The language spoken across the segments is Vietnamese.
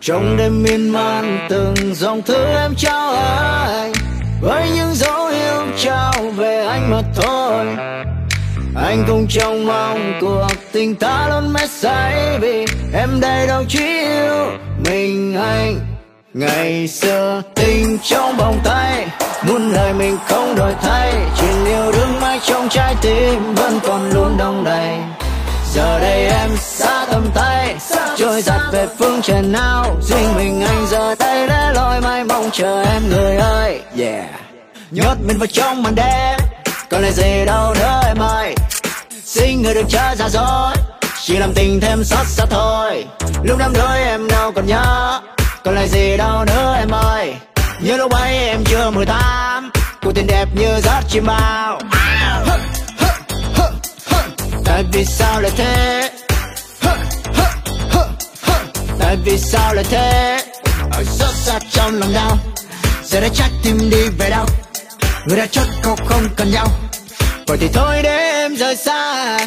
trong đêm miên man từng dòng thư em trao anh với những dấu hiệu trao về anh mà thôi. Anh cũng trông mong cuộc tình ta luôn mê say vì em đây đâu chỉ yêu mình anh ngày xưa tình trong vòng tay muốn lời mình không đổi thay, chuyện yêu đương mãi trong trái tim vẫn còn luôn đông đầy. Giờ đây em xa tầm tay, trôi giặt về phương trời nào. Riêng mình anh giờ đây để lối mai mong chờ em người ơi, yeah. Nhốt mình vào trong màn đêm, còn lại gì đâu nữa em ơi xin người đừng chơi ra dối, chỉ làm tình thêm xót xa thôi. Lúc năm đôi em đâu còn nhớ, còn lại gì đâu nữa em ơi nhớ lúc ấy em chưa mười tám cuộc tình đẹp như giấc chim bao. Tại vì sao lại thế? Tại vì sao lại thế? Ở rất xa trong lòng đau giờ đã chắc tim đi về đâu? Người đã chốt câu không cần nhau. Vậy thì thôi để em rời xa.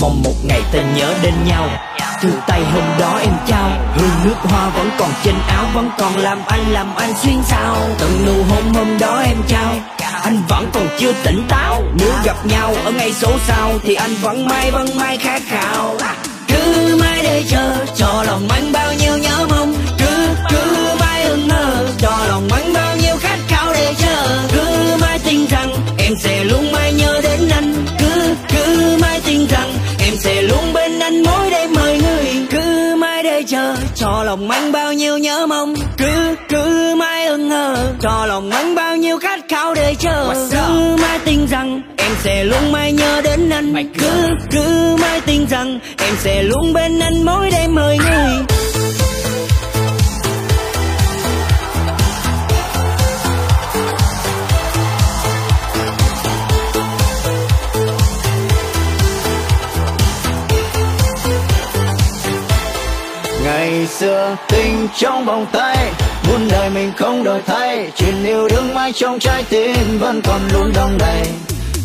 Mong một ngày ta nhớ đến nhau. Từ tay hôm đó em trao, hương nước hoa vẫn còn trên áo, vẫn còn làm anh làm anh xuyên sao từng nụ hôn hôm đó em trao, anh vẫn còn chưa tỉnh táo. Nếu gặp nhau ở ngày số sau thì anh vẫn mãi vẫn mãi khát khao. Cứ mãi để chờ, cho lòng anh bao lòng anh bao nhiêu nhớ mong. Cứ cứ mãi ưng hờ cho lòng anh bao nhiêu khát khao để chờ. Cứ mãi tin rằng em sẽ luôn mãi nhớ đến anh. Cứ cứ mãi tin rằng em sẽ luôn bên anh mỗi đêm mời người ngày xưa, tình trong vòng tay, muôn đời mình không đổi thay, chuyện yêu đương mãi trong trái tim vẫn còn luôn đông đầy.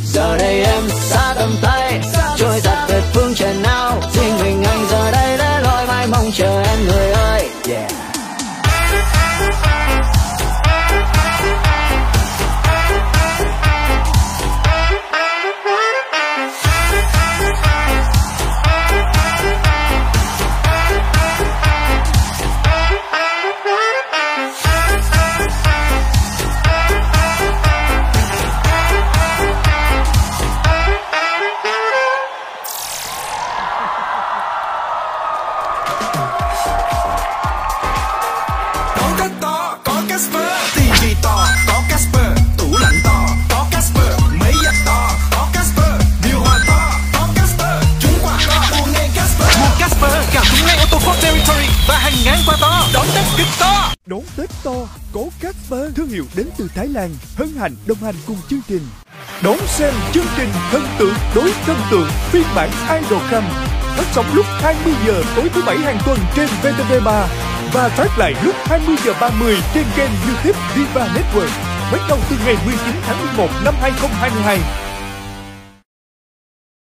Giờ đây em xa tầm tay, trôi giặt về phương trời nào, riêng mình anh giờ đây để lối mai mong chờ em người ơi, yeah. Đón Tết to, có Casper, thương hiệu đến từ Thái Lan, hân hạnh đồng hành cùng chương trình. Đón xem chương trình Thần tượng đối thần tượng phiên bản Idol Cam phát sóng lúc 20 giờ tối thứ bảy hàng tuần trên VTV3 và phát lại lúc 20 giờ 30 trên kênh YouTube Viva Network. Bắt đầu từ ngày 19 tháng 11 năm 2022